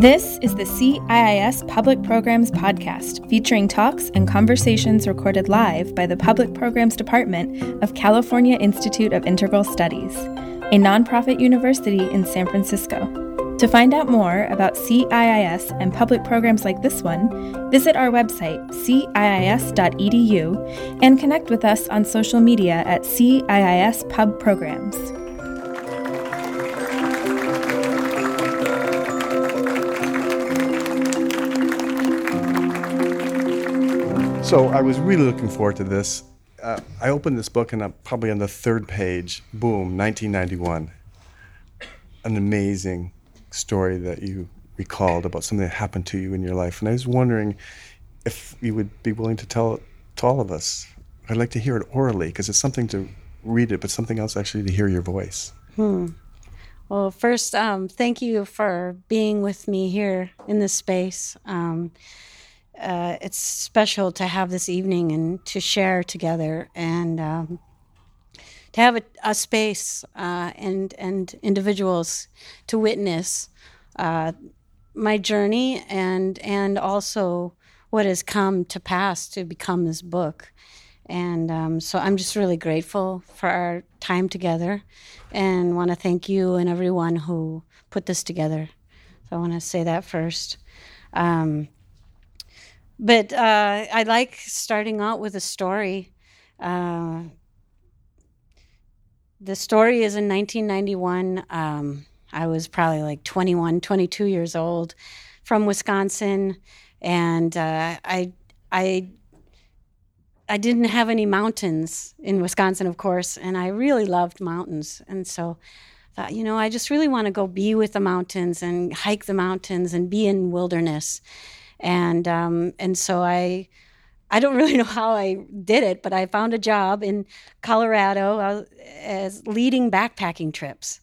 This is the CIIS Public Programs Podcast, featuring talks and conversations recorded live by the Public Programs Department of California Institute of Integral Studies, a nonprofit university in San Francisco. To find out more about CIIS and public programs like this one, visit our website, ciis.edu, and connect with us on social media at CIIS Pub Programs. So I was really looking forward to this. Uh, I opened this book and I'm probably on the third page. Boom, 1991. An amazing story that you recalled about something that happened to you in your life, and I was wondering if you would be willing to tell it to all of us. I'd like to hear it orally because it's something to read it, but something else actually to hear your voice. Hmm. Well, first, um, thank you for being with me here in this space. Um, uh, it's special to have this evening and to share together and um, to have a, a space uh, and and individuals to witness uh, my journey and and also what has come to pass to become this book. And um, so I'm just really grateful for our time together and want to thank you and everyone who put this together. So I want to say that first. Um, but uh, I like starting out with a story. Uh, the story is in 1991. Um, I was probably like 21, 22 years old from Wisconsin. And uh, I, I, I didn't have any mountains in Wisconsin, of course, and I really loved mountains. And so I thought, you know, I just really want to go be with the mountains and hike the mountains and be in wilderness and um, and so I I don't really know how I did it, but I found a job in Colorado uh, as leading backpacking trips.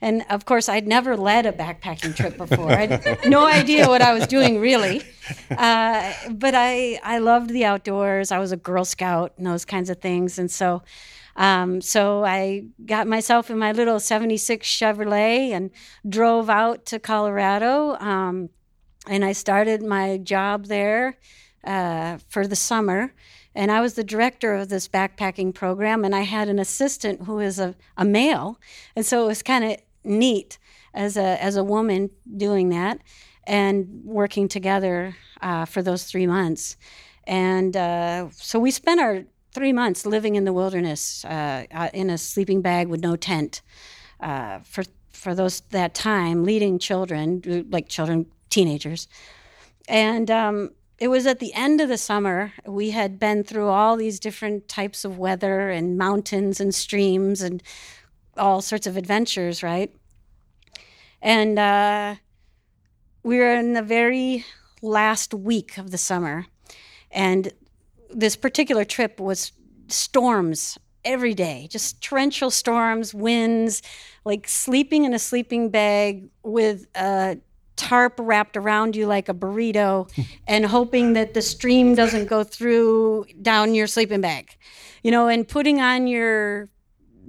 And of course, I'd never led a backpacking trip before. I had no idea what I was doing really. Uh, but I, I loved the outdoors. I was a Girl Scout and those kinds of things. And so, um, so I got myself in my little 76 Chevrolet and drove out to Colorado. Um, and I started my job there uh, for the summer. And I was the director of this backpacking program, and I had an assistant who is a, a male. And so it was kind of neat as a, as a woman doing that and working together uh, for those three months. And uh, so we spent our three months living in the wilderness uh, uh, in a sleeping bag with no tent uh, for for those that time, leading children, like children teenagers. And um, it was at the end of the summer. We had been through all these different types of weather and mountains and streams and all sorts of adventures, right? And uh, we were in the very last week of the summer. And this particular trip was storms every day, just torrential storms, winds, like sleeping in a sleeping bag with a tarp wrapped around you like a burrito and hoping that the stream doesn't go through down your sleeping bag you know and putting on your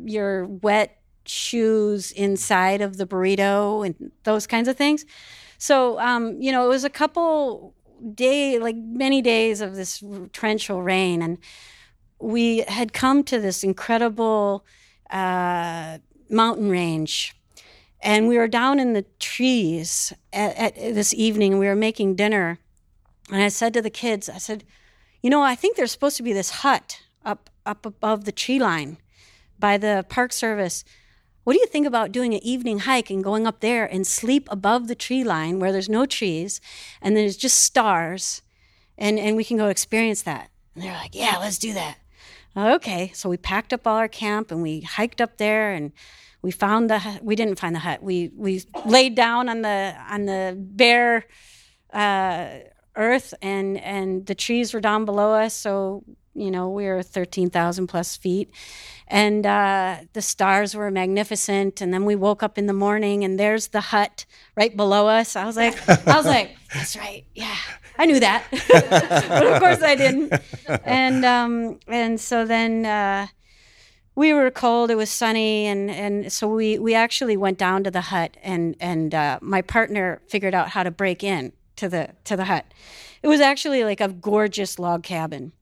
your wet shoes inside of the burrito and those kinds of things. So um, you know it was a couple day like many days of this torrential rain and we had come to this incredible uh, mountain range and we were down in the trees at, at this evening. We were making dinner, and I said to the kids, I said, "You know, I think there's supposed to be this hut up up above the tree line by the Park Service. What do you think about doing an evening hike and going up there and sleep above the tree line where there's no trees and there's just stars, and and we can go experience that?" And they're like, "Yeah, let's do that." Okay, so we packed up all our camp and we hiked up there and we found the we didn't find the hut. We we laid down on the on the bare uh, earth, and and the trees were down below us. So you know we were thirteen thousand plus feet, and uh, the stars were magnificent. And then we woke up in the morning, and there's the hut right below us. I was like, I was like, that's right, yeah. I knew that, but of course I didn't. And um, and so then uh, we were cold. It was sunny, and and so we we actually went down to the hut, and and uh, my partner figured out how to break in to the to the hut. It was actually like a gorgeous log cabin.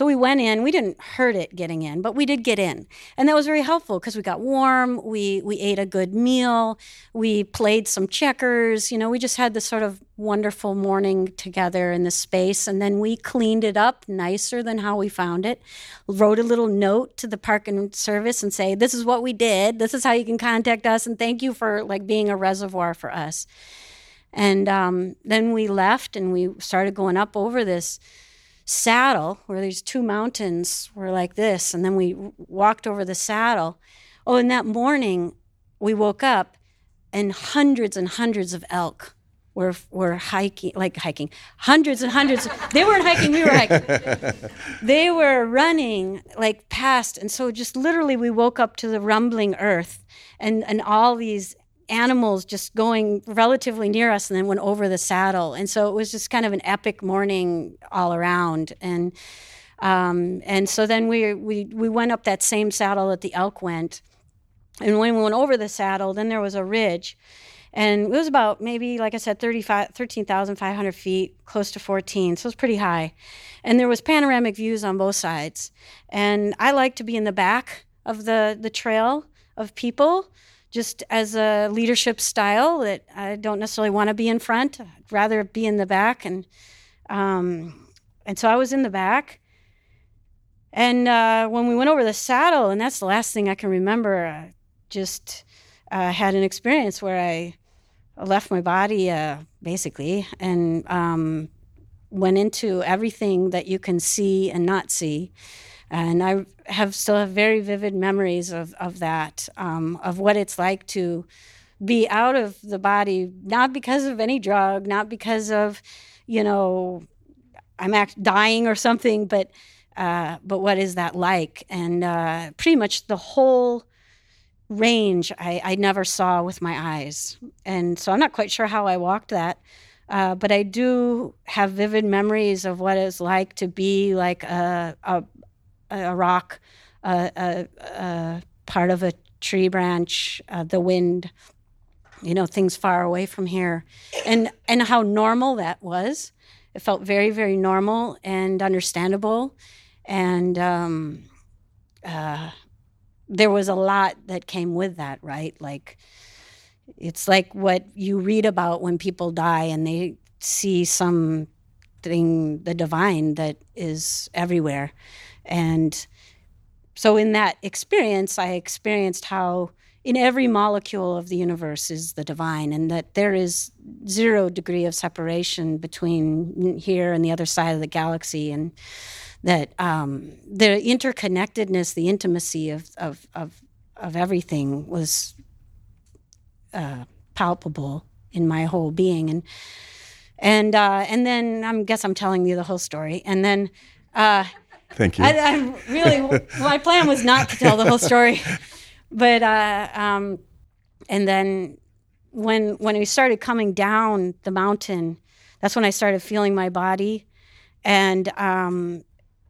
So we went in. We didn't hurt it getting in, but we did get in, and that was very helpful because we got warm. We we ate a good meal. We played some checkers. You know, we just had this sort of wonderful morning together in the space, and then we cleaned it up nicer than how we found it. Wrote a little note to the park and service and say, "This is what we did. This is how you can contact us, and thank you for like being a reservoir for us." And um, then we left, and we started going up over this saddle where these two mountains were like this and then we walked over the saddle. Oh and that morning we woke up and hundreds and hundreds of elk were were hiking like hiking hundreds and hundreds. They weren't hiking we were hiking. They were running like past and so just literally we woke up to the rumbling earth and and all these animals just going relatively near us and then went over the saddle. And so it was just kind of an epic morning all around. And um, and so then we, we we went up that same saddle that the elk went. And when we went over the saddle, then there was a ridge. And it was about maybe, like I said, 13,500 feet, close to 14. So it was pretty high. And there was panoramic views on both sides. And I like to be in the back of the, the trail of people just as a leadership style that I don't necessarily want to be in front. I'd rather be in the back. And um, and so I was in the back. And uh, when we went over the saddle, and that's the last thing I can remember, I just uh, had an experience where I left my body uh, basically and um, went into everything that you can see and not see and I have still have very vivid memories of of that, um, of what it's like to be out of the body, not because of any drug, not because of, you know, I'm act- dying or something, but uh, but what is that like? And uh, pretty much the whole range I, I never saw with my eyes, and so I'm not quite sure how I walked that. Uh, but I do have vivid memories of what it's like to be like a, a, a rock, a, a, part of a tree branch, uh, the wind, you know, things far away from here, and and how normal that was. It felt very, very normal and understandable, and um, uh, there was a lot that came with that, right? Like it's like what you read about when people die and they see something, the divine that is everywhere. And so, in that experience, I experienced how in every molecule of the universe is the divine, and that there is zero degree of separation between here and the other side of the galaxy, and that um, the interconnectedness, the intimacy of, of, of, of everything was uh, palpable in my whole being. And and uh, and then I guess I'm telling you the whole story. And then uh, Thank you. I, I really, my plan was not to tell the whole story, but uh, um, and then when when we started coming down the mountain, that's when I started feeling my body, and um,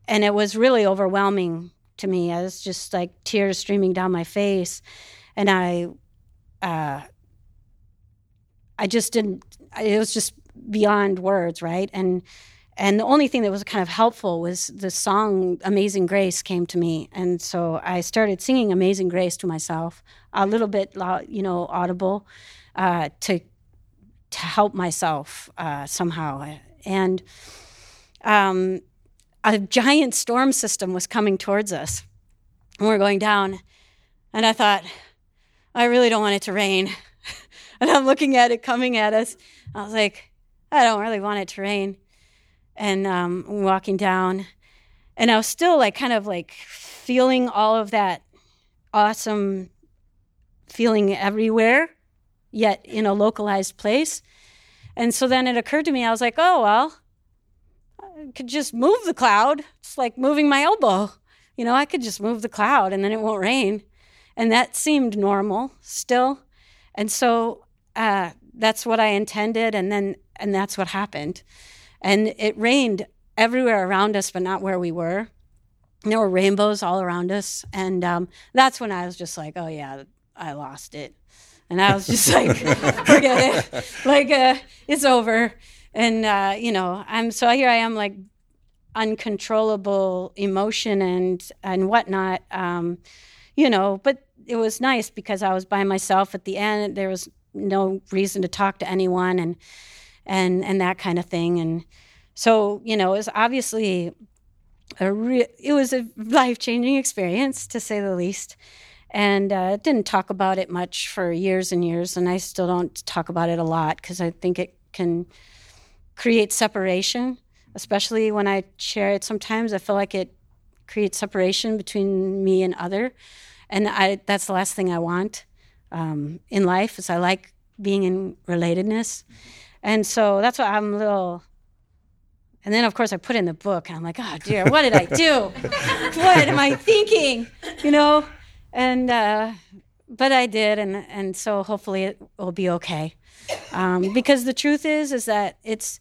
and it was really overwhelming to me. I was just like tears streaming down my face, and I, uh, I just didn't. It was just beyond words, right? And and the only thing that was kind of helpful was the song Amazing Grace came to me. And so I started singing Amazing Grace to myself, a little bit, you know, audible uh, to, to help myself uh, somehow. And um, a giant storm system was coming towards us. And we we're going down. And I thought, I really don't want it to rain. and I'm looking at it coming at us. I was like, I don't really want it to rain and um, walking down. And I was still like kind of like feeling all of that awesome feeling everywhere, yet in a localized place. And so then it occurred to me, I was like, oh, well, I could just move the cloud. It's like moving my elbow. You know, I could just move the cloud and then it won't rain. And that seemed normal still. And so uh, that's what I intended. And then, and that's what happened. And it rained everywhere around us, but not where we were. there were rainbows all around us, and um, that's when I was just like, oh yeah, I lost it, and I was just like, forget it, like uh, it's over, and uh, you know, I'm so here I am like uncontrollable emotion and and whatnot, um, you know, but it was nice because I was by myself at the end. There was no reason to talk to anyone, and and and that kind of thing, and so you know, it was obviously a re- it was a life changing experience to say the least. And uh, didn't talk about it much for years and years, and I still don't talk about it a lot because I think it can create separation, especially when I share it. Sometimes I feel like it creates separation between me and other, and I that's the last thing I want um, in life. Is I like being in relatedness, and so that's why I'm a little and then, of course, I put in the book, and I'm like, oh dear, what did I do? what am I thinking? You know, and uh, but I did, and and so hopefully it will be okay. Um, because the truth is, is that it's,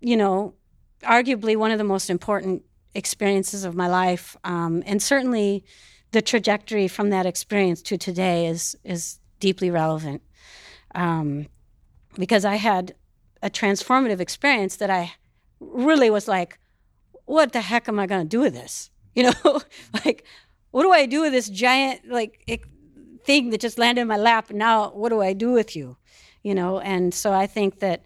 you know, arguably one of the most important experiences of my life, um, and certainly the trajectory from that experience to today is is deeply relevant. Um, because I had a transformative experience that I really was like, what the heck am I going to do with this? You know, like, what do I do with this giant, like, thing that just landed in my lap? Now, what do I do with you? You know, and so I think that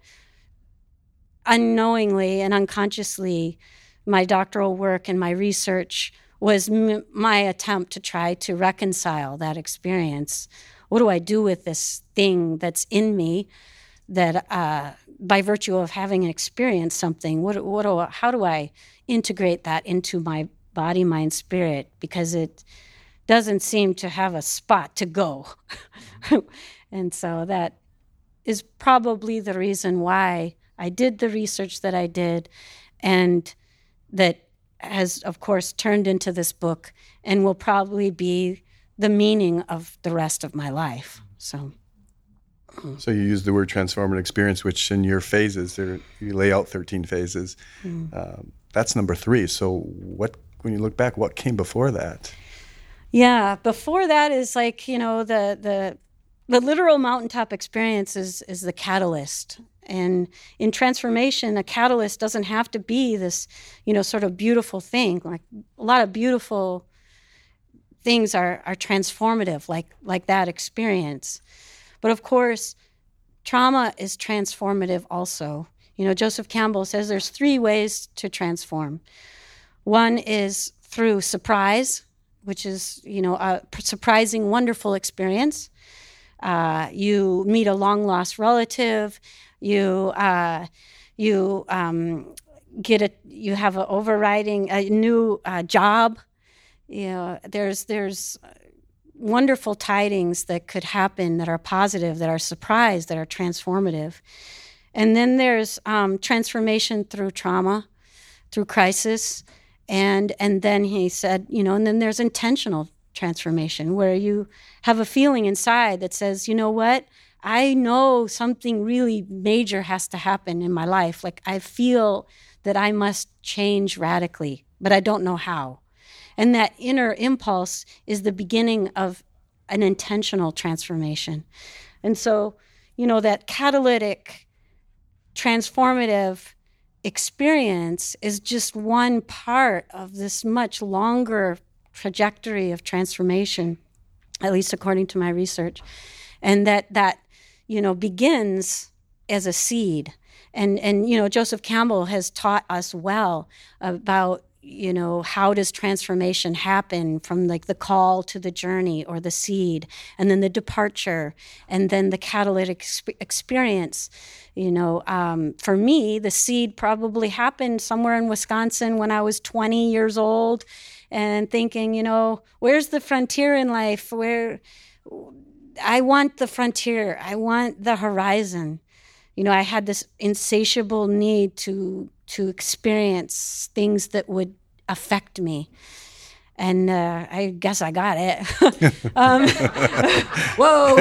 unknowingly and unconsciously, my doctoral work and my research was m- my attempt to try to reconcile that experience. What do I do with this thing that's in me that uh, by virtue of having experienced something, what, what how do I integrate that into my body, mind, spirit? Because it doesn't seem to have a spot to go. and so that is probably the reason why I did the research that I did and that has, of course, turned into this book and will probably be the meaning of the rest of my life. So. So you use the word transformative experience, which in your phases, there you lay out 13 phases. Mm. Um, that's number three. So what, when you look back, what came before that? Yeah, before that is like you know the the the literal mountaintop experience is is the catalyst. And in transformation, a catalyst doesn't have to be this, you know, sort of beautiful thing. Like a lot of beautiful things are are transformative, like like that experience. But of course, trauma is transformative also. You know, Joseph Campbell says there's three ways to transform. One is through surprise, which is, you know, a surprising, wonderful experience. Uh, you meet a long lost relative. You uh, you um, get a you have an overriding a new uh, job. You know, there's there's wonderful tidings that could happen that are positive, that are surprise, that are transformative. And then there's um, transformation through trauma, through crisis. And, and then he said, you know, and then there's intentional transformation where you have a feeling inside that says, you know what? I know something really major has to happen in my life. Like I feel that I must change radically, but I don't know how. And that inner impulse is the beginning of an intentional transformation. And so, you know, that catalytic, transformative experience is just one part of this much longer trajectory of transformation, at least according to my research. And that, that you know, begins as a seed. And, and you know, Joseph Campbell has taught us well about you know how does transformation happen from like the call to the journey or the seed and then the departure and then the catalytic exp- experience you know um, for me the seed probably happened somewhere in wisconsin when i was 20 years old and thinking you know where's the frontier in life? Where i want the frontier. I want the horizon. You know i had this insatiable need to to experience things that would affect me and uh, I guess I got it. um, whoa,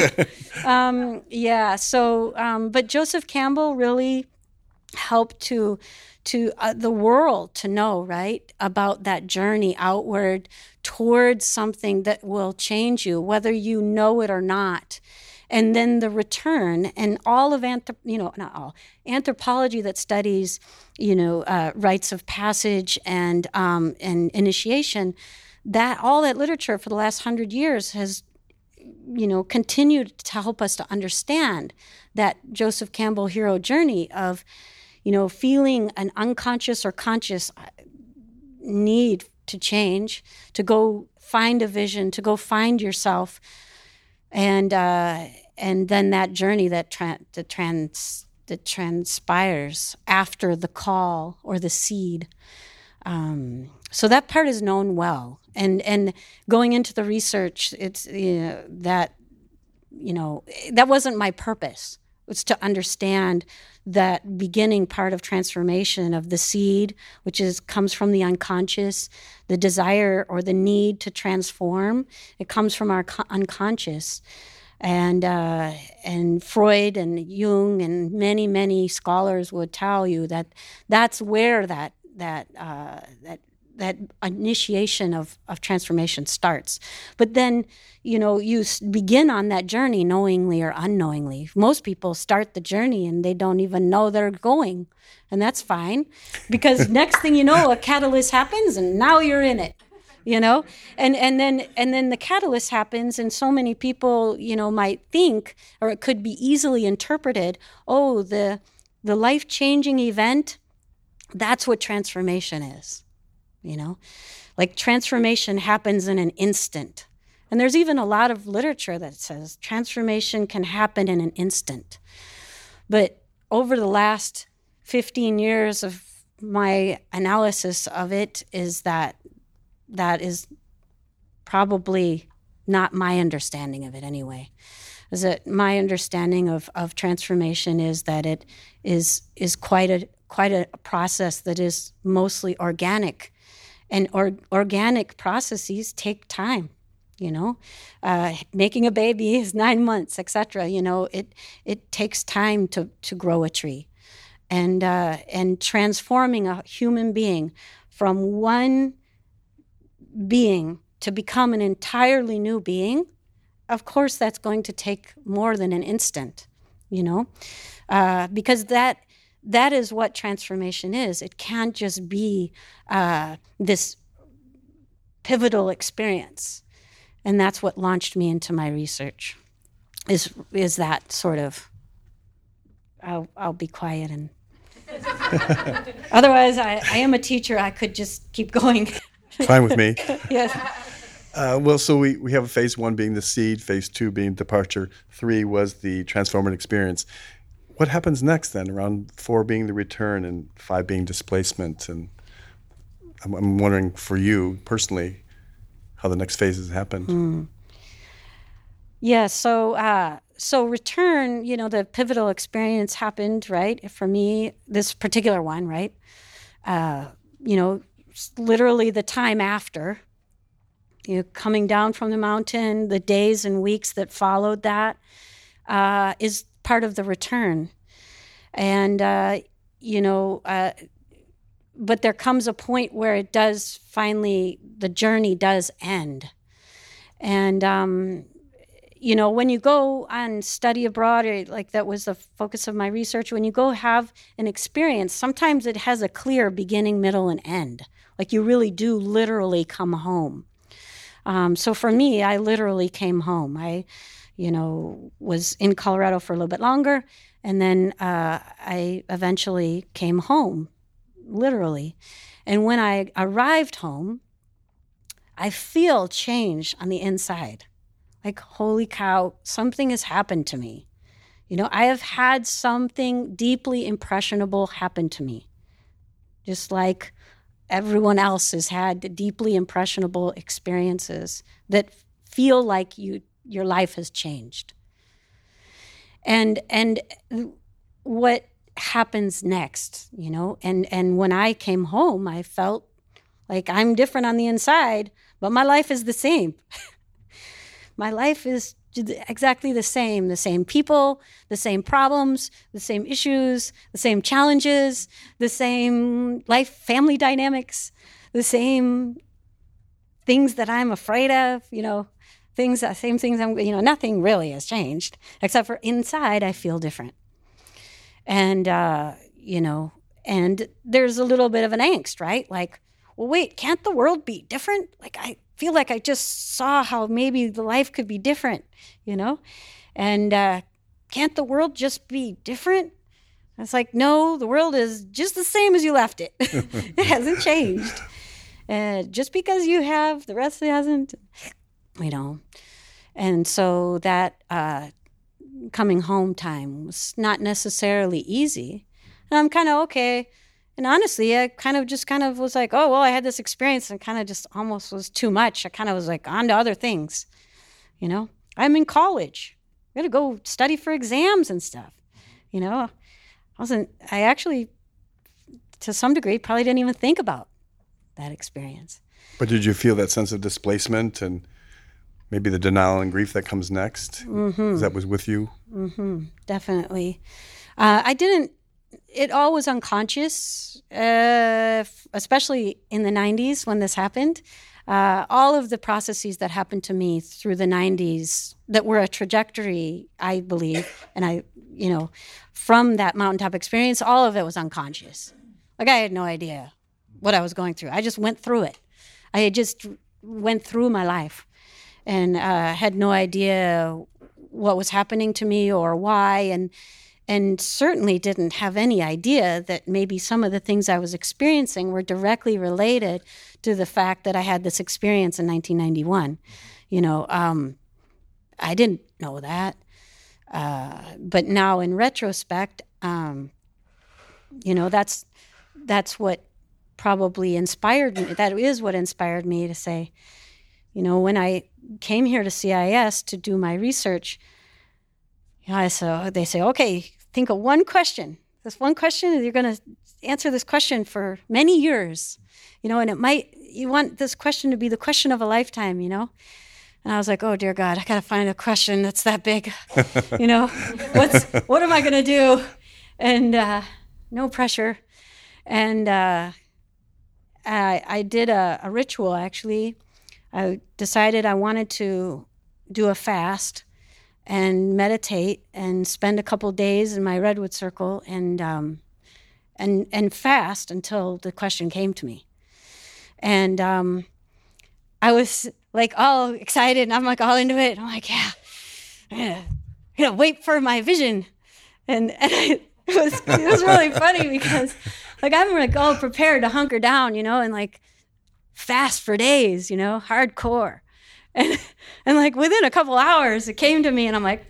um, yeah. So, um, but Joseph Campbell really helped to to uh, the world to know right about that journey outward towards something that will change you whether you know it or not and then the return and all of anthrop- you know not all anthropology that studies you know uh, rites of passage and um, and initiation that all that literature for the last hundred years has you know continued to help us to understand that Joseph Campbell hero journey of you know feeling an unconscious or conscious uh, need to change to go find a vision to go find yourself. And uh, and then that journey that tra- that trans that transpires after the call or the seed. Um, so that part is known well. And and going into the research it's you know, that you know that wasn't my purpose. Was to understand that beginning part of transformation of the seed which is comes from the unconscious the desire or the need to transform it comes from our co- unconscious and uh, and Freud and Jung and many many scholars would tell you that that's where that that uh, that that initiation of, of transformation starts. But then, you know, you begin on that journey knowingly or unknowingly. Most people start the journey and they don't even know they're going. And that's fine because next thing you know, a catalyst happens and now you're in it. You know, and and then and then the catalyst happens, and so many people, you know, might think, or it could be easily interpreted. Oh, the the life changing event, that's what transformation is you know? Like transformation happens in an instant. And there's even a lot of literature that says transformation can happen in an instant. But over the last 15 years of my analysis of it is that that is probably not my understanding of it anyway. Is that my understanding of, of transformation is that it is is quite a quite a process that is mostly organic. And or, organic processes take time you know? Uh, making a baby is nine months etc you know? It it takes time to to grow a tree. And uh, and transforming a human being from one being to become an entirely new being of course that's going to take more than an instant you know uh, because that that is what transformation is. It can't just be uh, this pivotal experience, and that's what launched me into my research. Is is that sort of? I'll I'll be quiet and. Otherwise, I, I am a teacher. I could just keep going. Fine with me. yes. Uh, well, so we, we have phase one being the seed, phase two being departure, three was the transformative experience what happens next then? Around four being the return and five being displacement, and I'm, I'm wondering for you personally how the next phases happened. Mm. Yeah. So uh, so return. You know, the pivotal experience happened right for me. This particular one, right? Uh, you know, literally the time after. You know, coming down from the mountain, the days and weeks that followed that uh, is part of the return. And, uh, you know, uh, but there comes a point where it does finally, the journey does end. And, um, you know, when you go and study abroad, or like that was the focus of my research, when you go have an experience, sometimes it has a clear beginning, middle, and end. Like you really do literally come home. Um, so for me, I literally came home. I, you know, was in Colorado for a little bit longer. And then uh, I eventually came home, literally. And when I arrived home, I feel change on the inside. Like, holy cow, something has happened to me. You know, I have had something deeply impressionable happen to me, just like everyone else has had deeply impressionable experiences that feel like you your life has changed. And and what happens next, you know? And and when I came home, I felt like I'm different on the inside, but my life is the same. my life is exactly the same the same people, the same problems, the same issues, the same challenges, the same life, family dynamics, the same things that I'm afraid of, you know, things, the same things I'm, you know, nothing really has changed except for inside I feel different. And, uh, you know, and there's a little bit of an angst, right? Like, well, wait, can't the world be different? Like, I feel like I just saw how maybe the life could be different, you know? And uh, can't the world just be different? It's like, no, the world is just the same as you left it. it hasn't changed. Uh, just because you have, the rest hasn't, you know. And so that uh, coming home time was not necessarily easy. And I'm kind of okay and honestly, I kind of just kind of was like, oh, well, I had this experience and kind of just almost was too much. I kind of was like, on to other things. You know, I'm in college. I got to go study for exams and stuff. You know, I wasn't, I actually, to some degree, probably didn't even think about that experience. But did you feel that sense of displacement and maybe the denial and grief that comes next? Mm-hmm. That was with you? Mm-hmm. Definitely. Uh, I didn't it all was unconscious, uh, especially in the 90s when this happened. Uh, all of the processes that happened to me through the 90s that were a trajectory, I believe, and I, you know, from that mountaintop experience, all of it was unconscious. Like I had no idea what I was going through. I just went through it. I just went through my life and uh, had no idea what was happening to me or why. And and certainly didn't have any idea that maybe some of the things I was experiencing were directly related to the fact that I had this experience in 1991. You know, um, I didn't know that. Uh, but now in retrospect, um, you know, that's that's what probably inspired me. That is what inspired me to say, you know, when I came here to CIIS to do my research, know, so they say, okay, think of one question. This one question, you're going to answer this question for many years, you know, and it might, you want this question to be the question of a lifetime, you know? And I was like, oh dear God, I got to find a question that's that big, you know? What's, what am I going to do? And uh, no pressure. And uh, I, I did a, a ritual actually. I decided I wanted to do a fast and meditate and spend a couple days in my redwood circle and um, and and fast until the question came to me. And um, i was like all excited and i'm like all into it. I'm like yeah i'm wait for my vision. And, and I, it was it was really funny because like i'm like all prepared to hunker down you know and like fast for days you know hardcore and, and like within a couple hours, it came to me, and I'm like,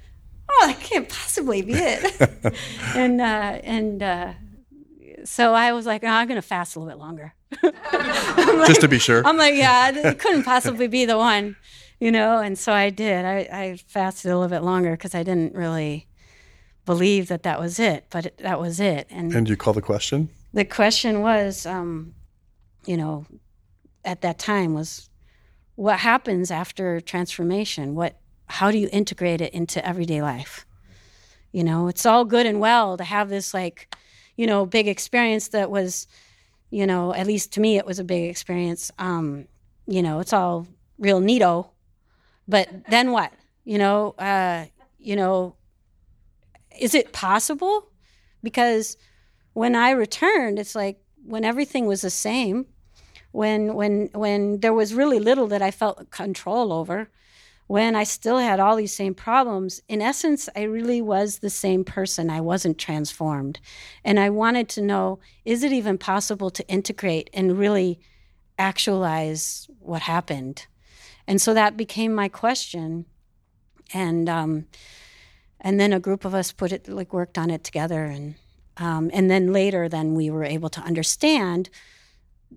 oh, that can't possibly be it. and uh, and uh, so I was like, oh, I'm going to fast a little bit longer. like, Just to be sure. I'm like, yeah, it couldn't possibly be the one, you know? And so I did. I, I fasted a little bit longer because I didn't really believe that that was it, but it, that was it. And, and you call the question? The question was, um, you know, at that time was what happens after transformation? What how do you integrate it into everyday life? You know, it's all good and well to have this like, you know, big experience that was, you know, at least to me it was a big experience. Um, you know, it's all real neato. But then what? You know, uh, you know, is it possible? Because when I returned, it's like when everything was the same, when when when there was really little that I felt control over, when I still had all these same problems, in essence, I really was the same person. I wasn't transformed. And I wanted to know is it even possible to integrate and really actualize what happened? And so that became my question. And, um, and then a group of us put it, like, worked on it together. And, um, and then later, then we were able to understand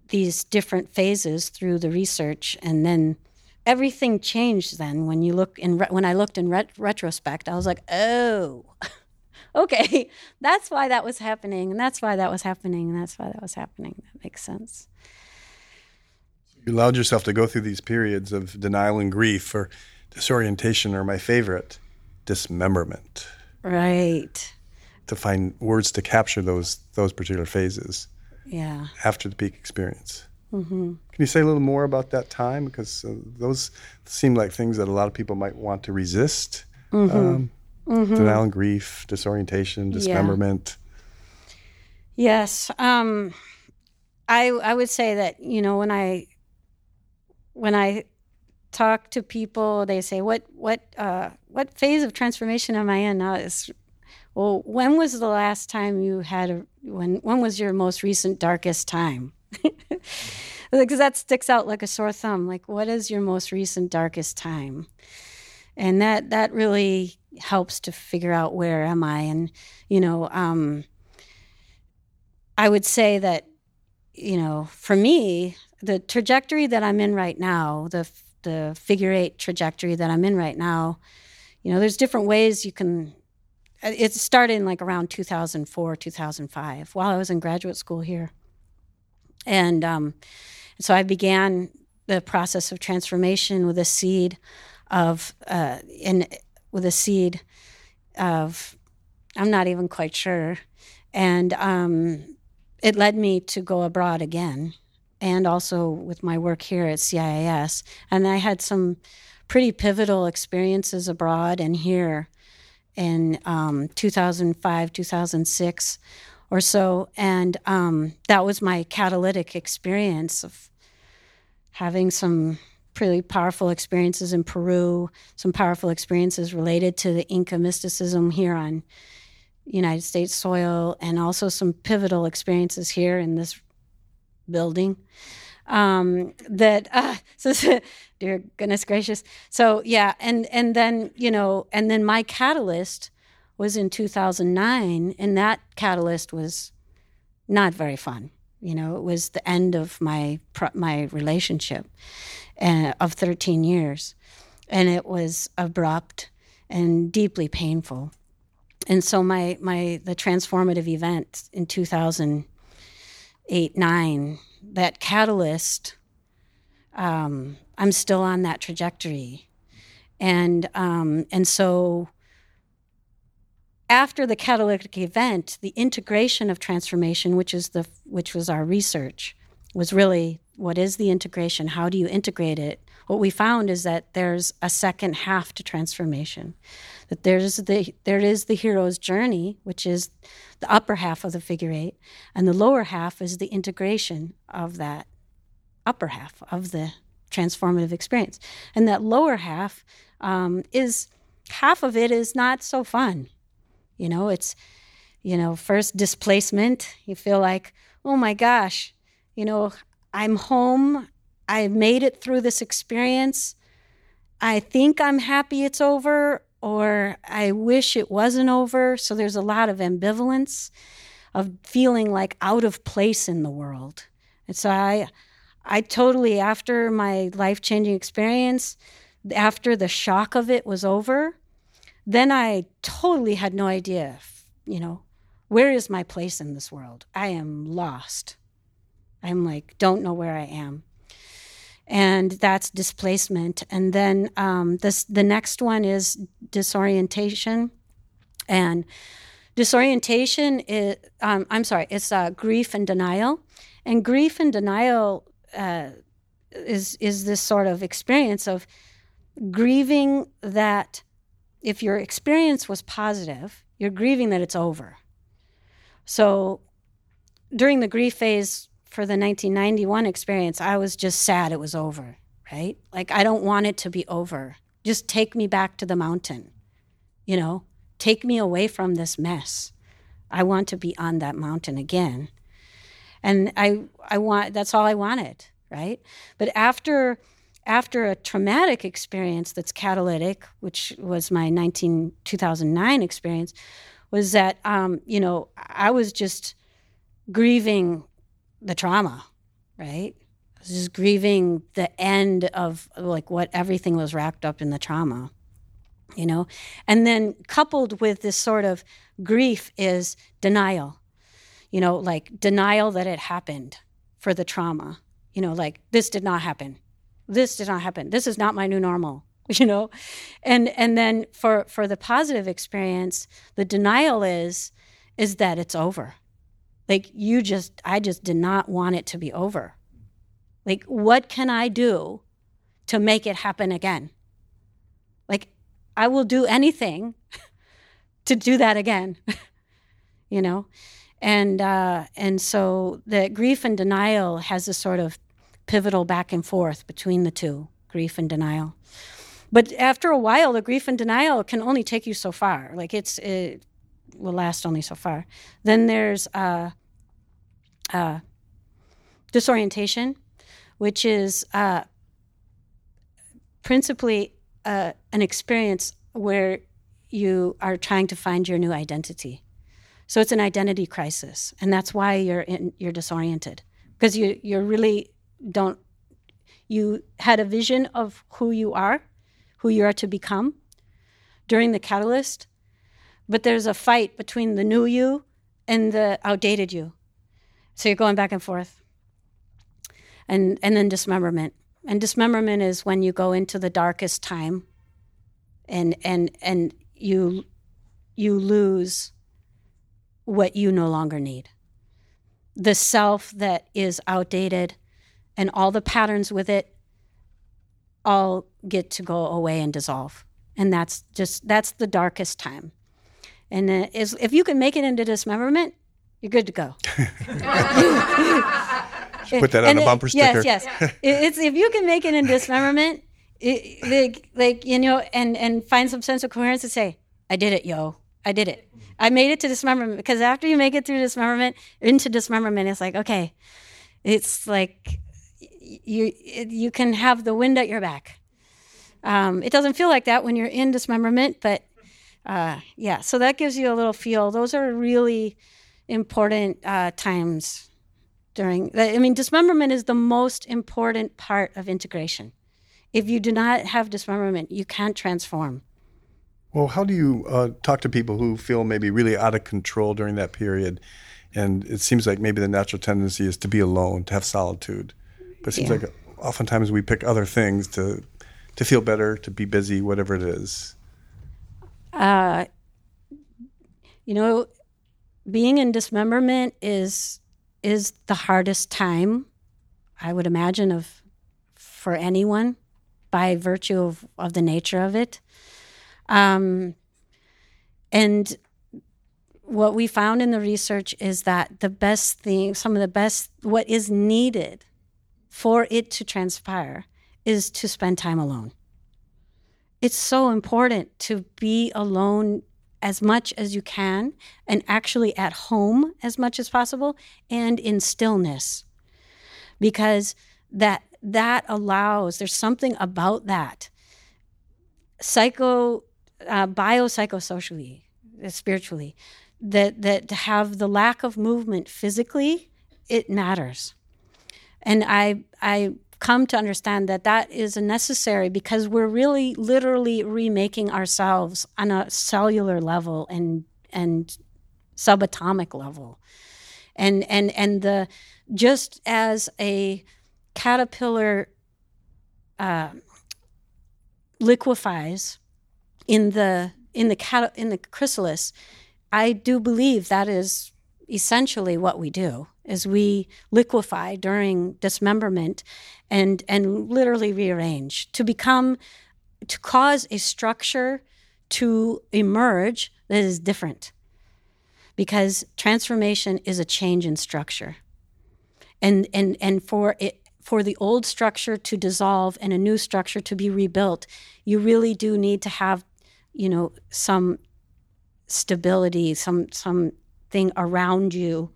these different phases through the research and then everything changed then when you look in re- when i looked in ret- retrospect i was like oh okay that's why that was happening and that's why that was happening and that's why that was happening that makes sense you allowed yourself to go through these periods of denial and grief or disorientation, or my favorite, dismemberment. Right. To find words to capture those those particular phases. Yeah. After the peak experience. Mm-hmm. Can you say a little more about that time? Because uh, those seem like things that a lot of people might want to resist. Mm-hmm. Um, mm-hmm. Denial and grief, disorientation, dismemberment. Yeah. Yes. Um, I I would say that you know when I when I talk to people, they say, "What what uh, what phase of transformation am I in now?" It's, well, when was the last time you had a when when was your most recent darkest time? because that sticks out like a sore thumb. Like, what is your most recent darkest time? And that that really helps to figure out where am I. And you know, um, I would say that you know, for me, the trajectory that I'm in right now, the the figure eight trajectory that I'm in right now, you know, there's different ways you can. It started in like around 2004, 2005, while I was in graduate school here, and um, so I began the process of transformation with a seed of uh, in with a seed of I'm not even quite sure, and um, it led me to go abroad again, and also with my work here at CIIS, and I had some pretty pivotal experiences abroad and here in um, 2005, 2006 or so. And um, that was my catalytic experience of having some pretty powerful experiences in Peru, some powerful experiences related to the Inca mysticism here on United States soil, and also some pivotal experiences here in this building. Um, that uh, so dear goodness gracious. So yeah, and and then you know, and then my catalyst was in 2009, and that catalyst was not very fun. You know, it was the end of my my relationship uh, of 13 years, and it was abrupt and deeply painful. And so my my the transformative event in 2008 nine that catalyst. Um, I'm still on that trajectory, and um, and so after the catalytic event, the integration of transformation, which is the which was our research, was really what is the integration? How do you integrate it? What we found is that there's a second half to transformation. That there's the there is the hero's journey, which is the upper half of the figure eight, and the lower half is the integration of that upper half of the transformative experience. And that lower half um, is half of it is not so fun you know, it's, you know, first displacement. You feel like, oh my gosh, you know, I'm home. I made it through this experience. I think I'm happy it's over, or I wish it wasn't over. So there's a lot of ambivalence of feeling like out of place in the world. And so I, I totally, after my life changing experience, after the shock of it was over, then I totally had no idea, you know, where is my place in this world? I am lost. I'm like, don't know where I am. And that's displacement. And then um, this, the next one is disorientation. And disorientation is, um, I'm sorry, it's uh, grief and denial. And grief and denial uh, is, is this sort of experience of grieving that if your experience was positive, you're grieving that it's over. So during the grief phase for the 1991 experience, I was just sad it was over, right? Like, I don't want it to be over. Just take me back to the mountain, you know, take me away from this mess. I want to be on that mountain again. And I, I want, that's all I wanted, right? But after, after a traumatic experience that's catalytic, which was my 19, 2009 experience, was that, um, you know, I was just grieving the trauma, right? I was just grieving the end of like what everything was wrapped up in the trauma, you know? And then coupled with this sort of grief is denial, you know, like denial that it happened for the trauma, you know, like this did not happen this did not happen. This is not my new normal. you know and and then for for the positive experience the denial is is that it's over like you just i just did not want it to be over. Like what can i do to make it happen again? Like i will do anything to do that again you know? And uh and so the grief and denial has a sort of pivotal back and forth between the two grief and denial. But after a while, the grief and denial can only take you so far. Like it's it will last only so far. Then there's uh, uh, disorientation, which is uh, principally uh, an experience where you are trying to find your new identity. So it's an identity crisis, and that's why you're in, you're disoriented because you you really don't you had a vision of who you are who you are to become during the catalyst, but there's a fight between the new you and the outdated you. So you're going back and forth. And and then dismemberment. And dismemberment is when you go into the darkest time and and and you you lose what you no longer need. The self that is outdated and all the patterns with it all get to go away and dissolve. And that's just that's the darkest time. And uh, is, if you can make it into dismemberment, you're good to go. Put that on and a bumper sticker. Yes, yes. it's if you can make it in dismemberment, it, like, like you know, and and find some sense of coherence and say, "I did it, yo, I did it. I made it to dismemberment." Because after you make it through dismemberment into dismemberment, it's like okay, it's like you you can have the wind at your back. Um, it doesn't feel like that when you're in dismemberment, but uh, yeah. So that gives you a little feel. Those are really important uh, times during. I mean, dismemberment is the most important part of integration. If you do not have dismemberment, you can't transform. Well, how do you uh, talk to people who feel maybe really out of control during that period? And it seems like maybe the natural tendency is to be alone, to have solitude. But it seems yeah. like oftentimes we pick other things to to feel better, to be busy, whatever it is. Uh, you know, being in dismemberment is is the hardest time, I would imagine, of for anyone by virtue of, of the nature of it. Um, and what we found in the research is that the best thing, some of the best, what is needed for it to transpire is to spend time alone. It's so important to be alone as much as you can and actually at home as much as possible and in stillness. Because that that allows there's something about that. Psycho uh, biopsychosocially uh, spiritually that that to have the lack of movement physically it matters. And I I come to understand that that is necessary because we're really literally remaking ourselves on a cellular level and and subatomic level. And and and the just as a caterpillar uh, liquefies in the in the cat in the chrysalis i do believe that is essentially what we do as we liquefy during dismemberment and and literally rearrange to become to cause a structure to emerge that is different. Because transformation is a change in structure. And and and for it for the old structure to dissolve and a new structure to be rebuilt you really do need to have you know some stability some something around you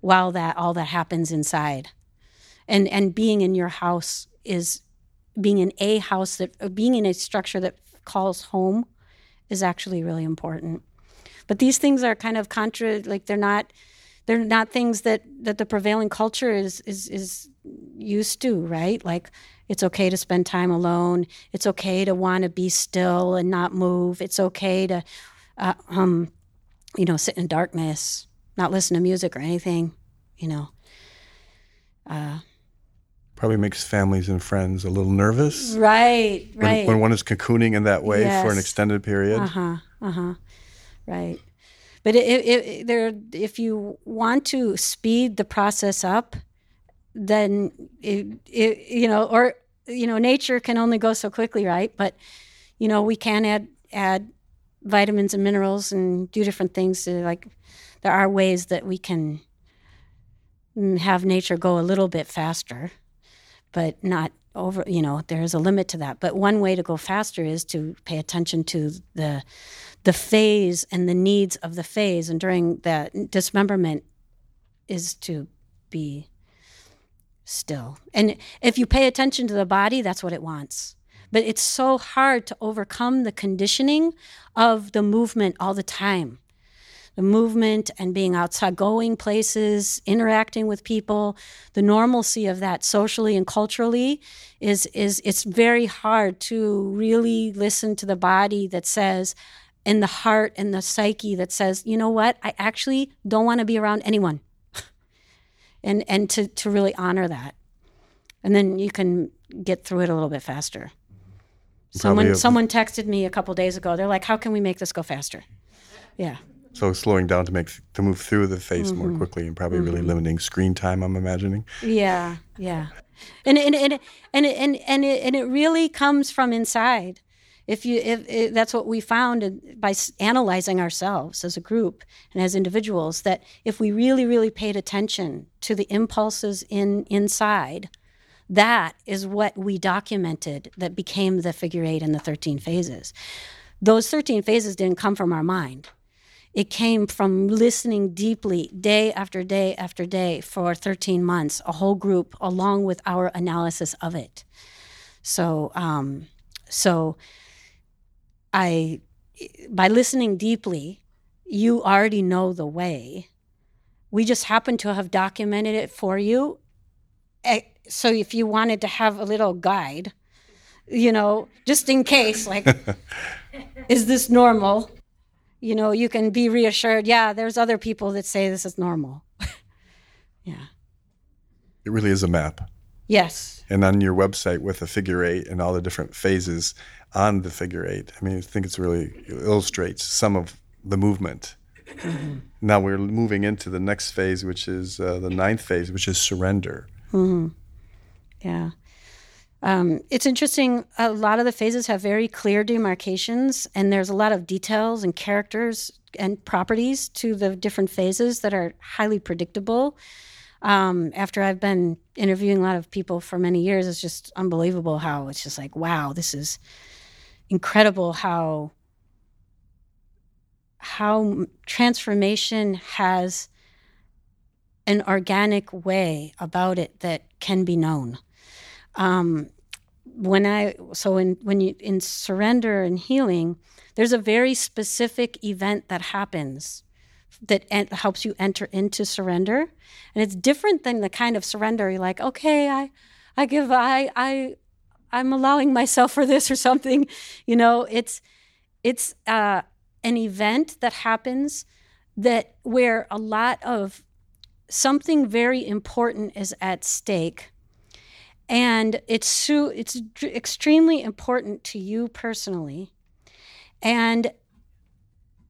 while that all that happens inside. And and being in your house is being in a house that uh, being in a structure that calls home is actually really important. But these things are kind of contra like they're not they're not things that that the prevailing culture is is is used to right? Like it's okay to spend time alone. It's okay to want to be still and not move. It's okay to uh, um you know sit in darkness not listen to music or anything, you know. Uh, Probably makes families and friends a little nervous. Right, right. When, when one is cocooning in that way for an extended period. Uh huh. Uh huh. Right. But it, it, it, there, if you want to speed the process up, then it, it, you know, or you know, nature can only go so quickly, right? But you know, we can add add vitamins and minerals and do different things. To, like, there are ways that we can mm, have nature go a little bit faster, but not over. You know, there's a limit to that. But one way to go faster is to pay attention to the the phase and the needs of the phase, and during that dismemberment is to be still. And if you pay attention to the body, that's what it wants. But it's so hard to overcome the conditioning of the movement all the time. The movement and being outside, going places, interacting with people, the normalcy of that socially and culturally is is it's very hard to really listen to the body that says and the heart and the psyche that says, you know what, I actually don't want to be around anyone. And and to to really honor that. And then you can get through it a little bit faster. Someone a- someone texted me a couple days ago. They're like how can we make this go faster? Yeah So slowing down to make to move through the phase Mm-hmm. more quickly and probably really limiting screen time. I'm imagining. yeah yeah and and and and and and it, and it really comes from inside if you if, if that's what we found by analyzing ourselves as a group and as individuals that if we really really paid attention to the impulses in inside that is what we documented that became the figure eight and the 13 phases those 13 phases didn't come from our mind it came from listening deeply day after day after day for 13 months, a whole group, along with our analysis of it. So, um, so I, by listening deeply, you already know the way. We just happen to have documented it for you. Eh, So, if you wanted to have a little guide, you know, just in case, like, is this normal? You know, you can be reassured, yeah, there's other people that say this is normal. yeah. It really is a map. Yes. And on your website with the figure eight and all the different phases on the figure eight, I mean, I think it's really it illustrates some of the movement. Mm-hmm. Now we're moving into the next phase, which is uh, the ninth phase, which is surrender. Hmm. Yeah. Um, it's interesting. A lot of the phases have very clear demarcations, and there's a lot of details and characters and properties to the different phases that are highly predictable. Um, after I've been interviewing a lot of people for many years, it's just unbelievable how it's just like, wow, this is incredible how how transformation has an organic way about it that can be known. Um, when I so in when you in surrender and healing, there's a very specific event that happens that en- helps you enter into surrender, and it's different than the kind of surrender you're like, okay, I, I give, I, I, I'm allowing myself for this or something, you know. It's, it's uh, an event that happens that where a lot of something very important is at stake and it's it's extremely important to you personally. And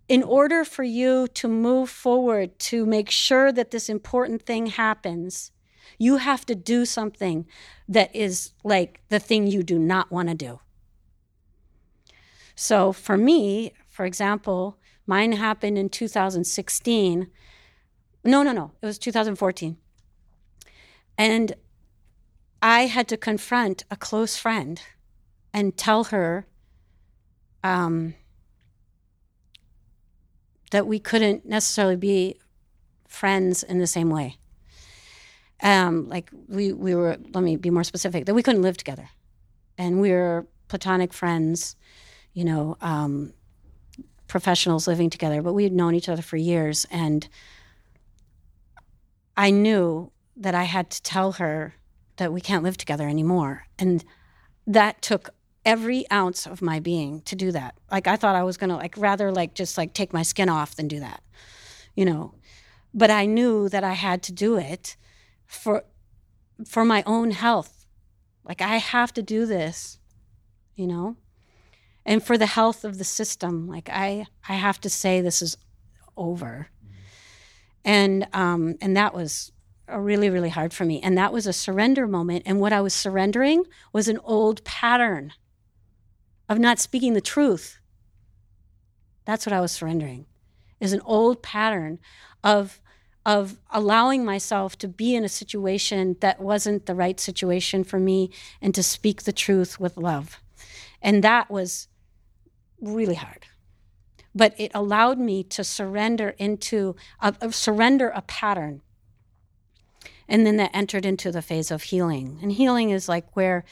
in order for you to move forward to make sure that this important thing happens you have to do something that is like the thing you do not want to do. So for me for example mine happened in 2016 no no no it was 2014 and I had to confront a close friend and tell her um, that we couldn't necessarily be friends in the same way. Um, like we, we were, let me be more specific, that we couldn't live together. And we were platonic friends, you know, um, professionals living together, but we had known each other for years. And I knew that I had to tell her that we can't live together anymore. And that took every ounce of my being to do that. Like I thought I was going to like rather like just like take my skin off than do that. You know. But I knew that I had to do it for for my own health Like I have to do this, you know? And for the health of the system, like I I have to say this is over. And um and that was really really hard for me and that was a surrender moment and what I was surrendering was an old pattern of not speaking the truth. That's what I was surrendering. Is an old pattern of of allowing myself to be in a situation that wasn't the right situation for me and to speak the truth with love. And that was really hard. But it allowed me to surrender into a, a surrender a pattern. And then that entered into the phase of healing. And healing is like where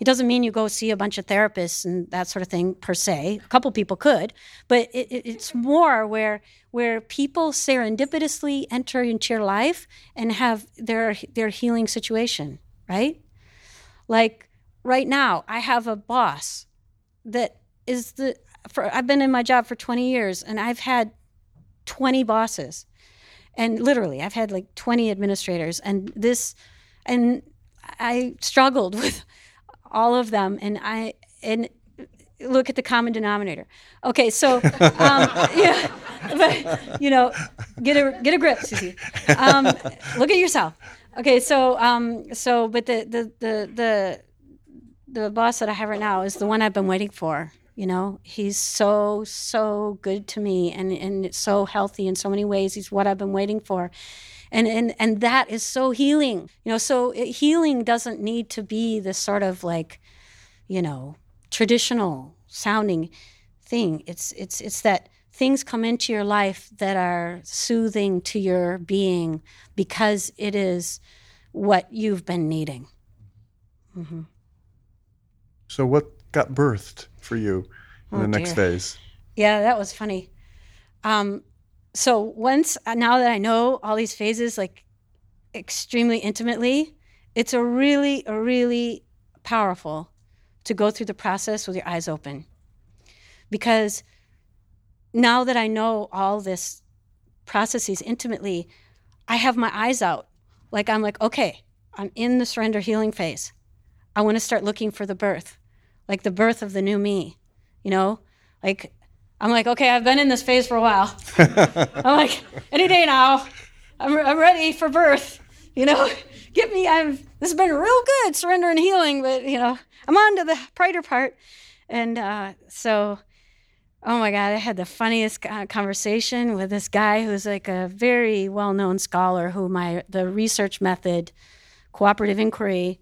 it doesn't mean you go see a bunch of therapists and that sort of thing per se. A couple people could, but it, it, it's more where where people serendipitously enter into your life and have their their healing situation, right? Like right now, I have a boss that is the for I've been in my job for 20 years and I've had 20 bosses. And literally, I've had like 20 administrators and this and I struggled with all of them, and I and look at the common denominator. Okay, so um, yeah, but you know, get a get a grip, Susie. Um, look at yourself. Okay, so um, so but the the the the the boss that I have right now is the one I've been waiting for. You know, he's so so good to me, and and it's so healthy in so many ways. He's what I've been waiting for. And and and that is so healing you know? So it, healing doesn't need to be this sort of like you know traditional sounding thing. It's it's it's that things come into your life that are soothing to your being because it is what you've been needing. Mm-hmm. so what got birthed for you in oh, the next dear. phase yeah that was funny um, so once uh, now that I know all these phases like extremely intimately, it's a really, a really powerful to go through the process with your eyes open. Because now that I know all this processes intimately, I have my eyes out. Like I'm like, okay, I'm in the surrender healing phase. I want to start looking for the birth, like the birth of the new me, you know? Like I'm like, okay, I've been in this phase for a while. I'm like, any day now, I'm, I'm ready for birth. You know, get me. I'm. This has been real good, surrender and healing. But you know, I'm on to the brighter part, and uh, so, oh my God, I had the funniest conversation with this guy who's like a very well-known scholar. Who my the research method, cooperative inquiry,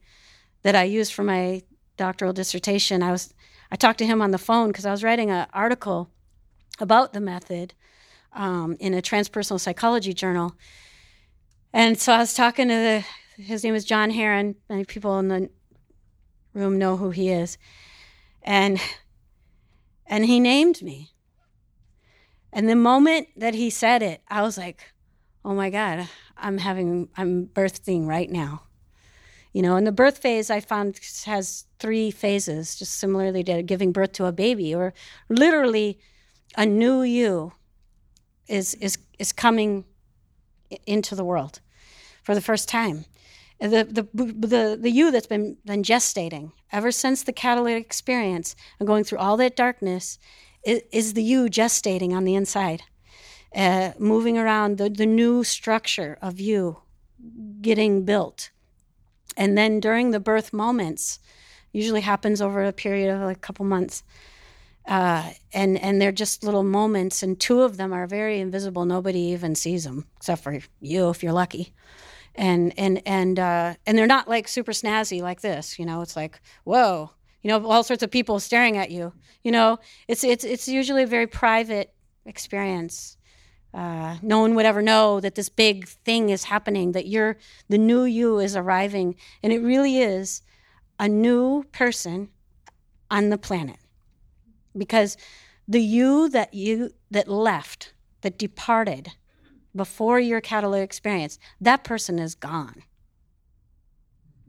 that I use for my doctoral dissertation. I was I talked to him on the phone because I was writing an article about the method um, in a transpersonal psychology journal. And so I was talking to the, his name is John Heron. Many people in the room know who he is. And, and he named me. And the moment that he said it, I was like, oh my God, I'm having, I'm birthing right now. You know, and the birth phase I found has three phases, just similarly to giving birth to a baby, or literally a new you is is is coming into the world for the first time. The, the, the, the you that's been, been gestating ever since the catalytic experience and going through all that darkness is, is the you gestating on the inside, uh, moving around the, the new structure of you getting built. And then during the birth moments, usually happens over a period of like a couple months, uh, and and they're just little moments, and two of them are very invisible. Nobody even sees them except for you, if you're lucky. And and and uh, and they're not like super snazzy like this. You know, it's like whoa. You know, all sorts of people staring at you. You know, it's it's it's usually a very private experience. Uh, no one would ever know that this big thing is happening. That you're the new you is arriving, and it really is a new person on the planet. Because the you that you that left that departed before your catalytic experience that person is gone.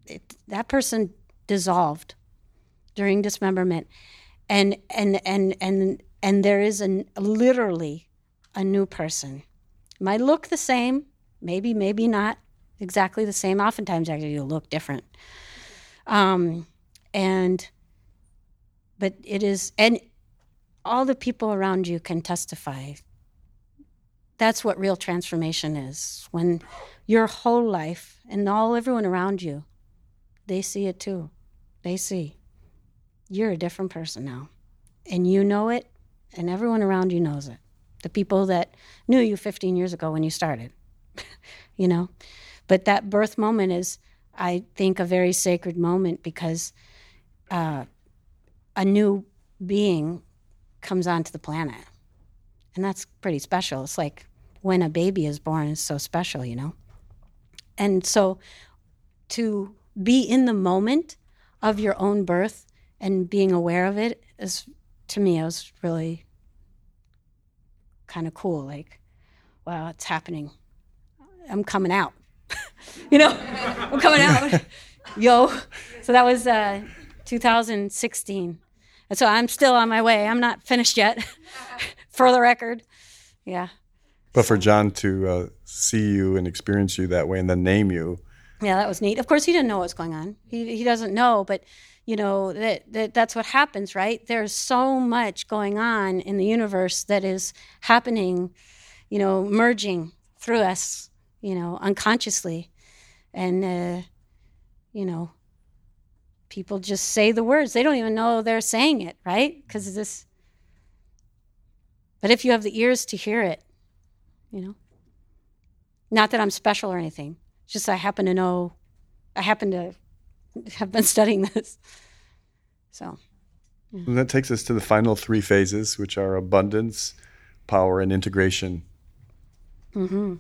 It, that person dissolved during dismemberment. And and and and and there is a literally a new person might look the same maybe maybe not exactly the same oftentimes actually you'll look different Um, and, but it is, and all the people around you can testify. That's what real transformation is. When your whole life and all everyone around you, they see it too. They see you're a different person now. And you know it, and everyone around you knows it. The people that knew you 15 years ago when you started, you know? But that birth moment is, I think, a very sacred moment because uh, a new being comes onto the planet. And that's pretty special. It's like when a baby is born is so special, you know? And so to be in the moment of your own birth and being aware of it is to me it was really kind of cool like wow it's happening. I'm coming out. You know? I'm coming out. Yo. So that was uh, 2016 and so i'm still on my way. I'm not finished yet. For the record. Yeah. But for john to uh, see you and experience you that way and then name you. Yeah, that was neat. Of course, he didn't know what was going on. He he doesn't know, but you know that, that that's what happens, right? There's so much going on in the universe that is happening, you know, merging through us, you know, unconsciously, and uh, you know, people just say the words. They don't even know they're saying it, right? Because this. But if you have the ears to hear it, you know. Not that I'm special or anything just I happen to know, I happen to have been studying this. So. Yeah. And that takes us to the final three phases, which are abundance, power, and integration. Mm-hmm.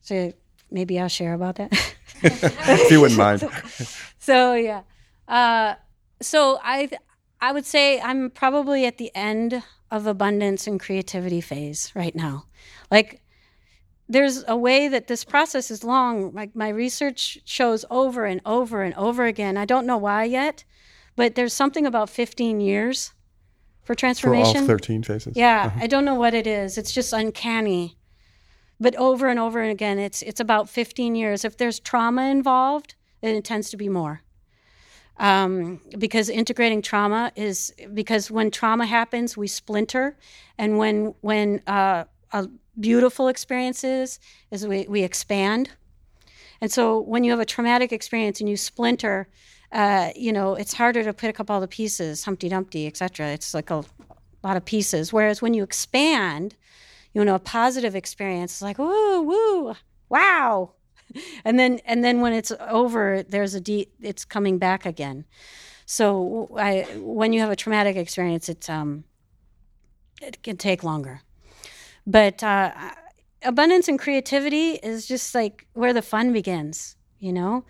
So maybe I'll share about that. if you wouldn't mind. so yeah, uh, so I I would say I'm probably at the end of abundance and creativity phase right now. Like there's a way that this process is long. Like my research shows over and over and over again. I don't know why yet, but there's something about 15 years for transformation. For all 13 phases. Yeah, uh-huh. I don't know what it is. It's just uncanny. But over and over and again, it's it's about 15 years. If there's trauma involved, then it tends to be more. Um, because integrating trauma is because when trauma happens, we splinter, and when when uh, a beautiful experiences is we, we expand. And so when you have a traumatic experience and you splinter, uh, you know, it's harder to pick up all the pieces, Humpty Dumpty, etc. It's like a lot of pieces. Whereas when you expand, you know, a positive experience, is like, woo, woo, wow. And then, and then when it's over, there's a deep, it's coming back again. So I, when you have a traumatic experience, it's, um, it can take longer. But uh, abundance and creativity is just like where the fun begins, you know?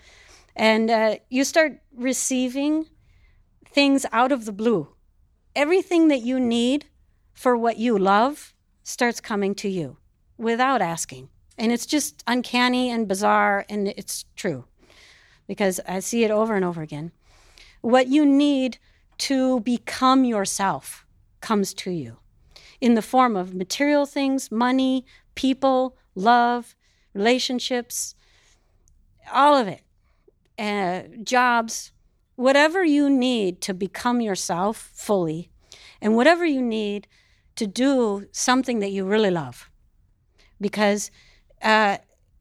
And uh, you start receiving things out of the blue. Everything that you need for what you love starts coming to you without asking. And it's just uncanny and bizarre, and it's true because I see it over and over again. What you need to become yourself comes to you in the form of material things, money, people, love, relationships, all of it, uh, jobs, whatever you need to become yourself fully, and whatever you need to do something that you really love. Because uh,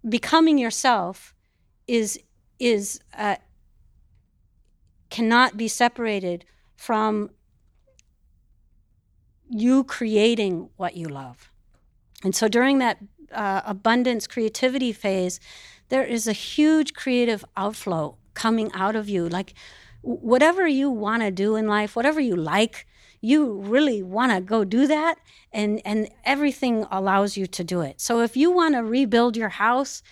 becoming yourself is is uh, cannot be separated from you creating what you love. And so during that uh, abundance creativity phase, there is a huge creative outflow coming out of you. Like whatever you want to do in life, whatever you like, you really want to go do that and and everything allows you to do it. So if you want to rebuild your house,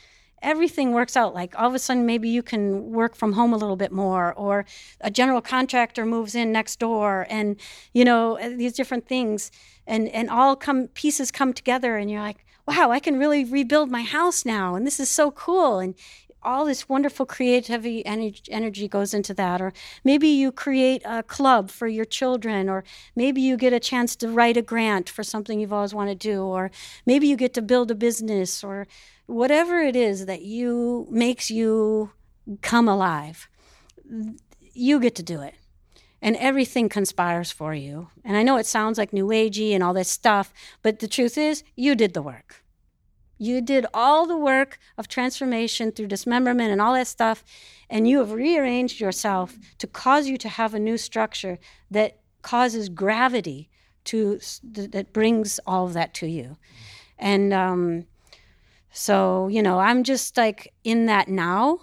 everything works out. Like all of a sudden, maybe you can work from home a little bit more, or a general contractor moves in next door, and you know these different things, and and all come pieces come together, and you're like, wow, I can really rebuild my house now, and this is so cool, and all this wonderful creativity energy goes into that or maybe you create a club for your children or maybe you get a chance to write a grant for something you've always wanted to do or maybe you get to build a business or whatever it is that you makes you come alive you get to do it. And everything conspires for you. And I know it sounds like new agey and all this stuff, but the truth is, you did the work. You did all the work of transformation through dismemberment and all that stuff, and you have rearranged yourself to cause you to have a new structure that causes gravity to that brings all of that to you. And um, so, you know, I'm just like in that now.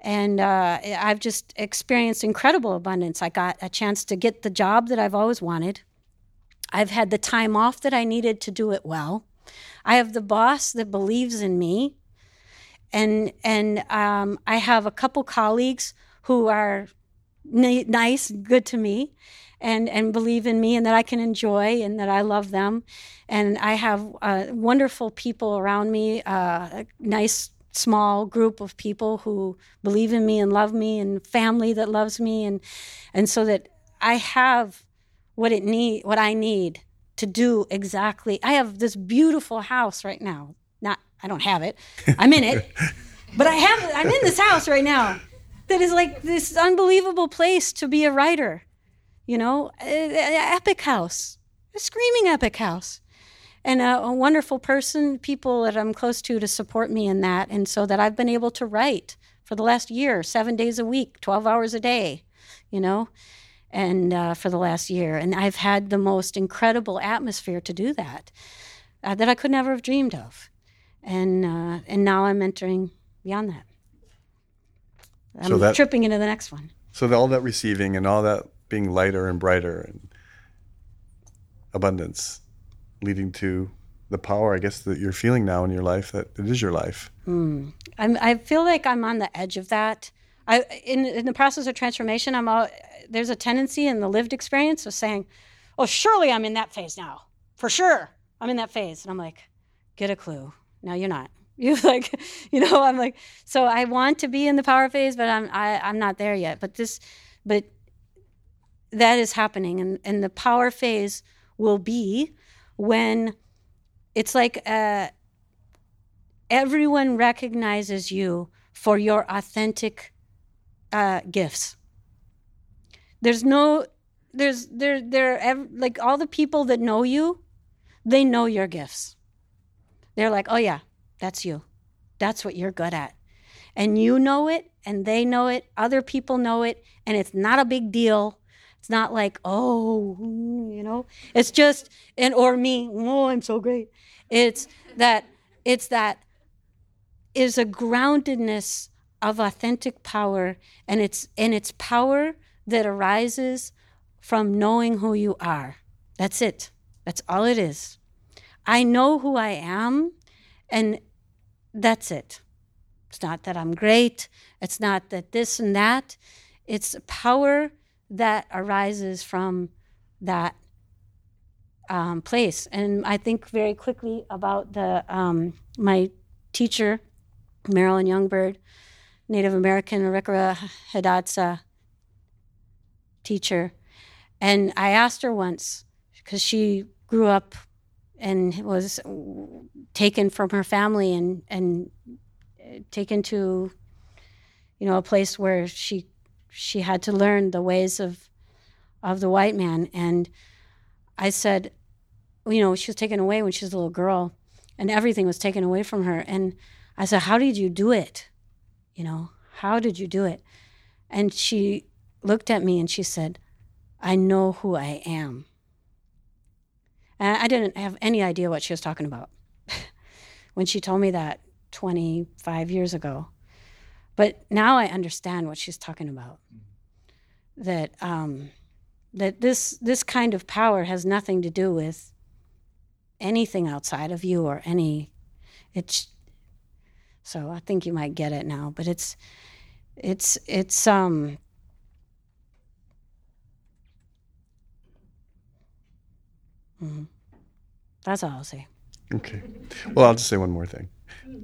And uh, I've just experienced incredible abundance. I got a chance to get the job that I've always wanted. I've had the time off that I needed to do it well. I have the boss that believes in me, and and um, I have a couple colleagues who are n- nice, good to me, and and believe in me, and that I can enjoy, and that I love them, and I have uh, wonderful people around me, uh, a nice small group of people who believe in me and love me, and family that loves me, and and so that I have what it need, what I need to do exactly. I have this beautiful house right now. Not, I don't have it. I'm in it, but I have. I'm in this house right now. That is like this unbelievable place to be a writer. You know, epic house, a screaming epic house, and a, a wonderful person, people that I'm close to to support me in that, and so that I've been able to write for the last year, seven days a week, 12 hours a day. You know, and uh, for the last year. And I've had the most incredible atmosphere to do that uh, that I could never have dreamed of. And, uh, and now I'm entering beyond that. I'm so that, tripping into the next one. So all that receiving and all that being lighter and brighter and abundance leading to the power, I guess, that you're feeling now in your life, that it is your life. Mm. i feel like I'm on the edge of that. I, in, in the process of transformation, I'm all, there's a tendency in the lived experience of saying, "Oh, surely I'm in that phase now. For sure, I'm in that phase." And I'm like, "Get a clue. No, you're not. You like, you know, I'm like, so I want to be in the power phase, but I'm I, I'm not there yet. But this, but that is happening, and and the power phase will be when it's like uh, everyone recognizes you for your authentic uh, gifts there's no there's there there like all the people that know you, they know your gifts. They're like, "Oh yeah, that's you. That's what you're good at." And you know it and they know it, other people know it, and it's not a big deal. It's not like, "Oh, you know." It's just and or me, "Oh, I'm so great." It's that it's that is a groundedness of authentic power and it's and it's power that arises from knowing who you are. That's it. That's all it is. I know who I am, and that's it. It's not that I'm great. It's not that this and that. It's power that arises from that um, place. And I think very quickly about the um, my teacher, Marilyn Youngbird, Native American Arikara Hidatsa teacher. And I asked her once, because she grew up and was taken from her family and, and uh, taken to, you know, a place where she she had to learn the ways of of the white man. And I said, you know, she was taken away when she was a little girl, and everything was taken away from her. And I said, how did you do it? You know, how did you do it? And she looked at me and she said, I know who I am. And I didn't have any idea what she was talking about when she told me that 25 years ago. But now I understand what she's talking about. That um, that this this kind of power has nothing to do with anything outside of you or any. It's so I think you might get it now. But it's it's it's um Mm-hmm. That's all I'll say. Okay. Well, I'll just say one more thing.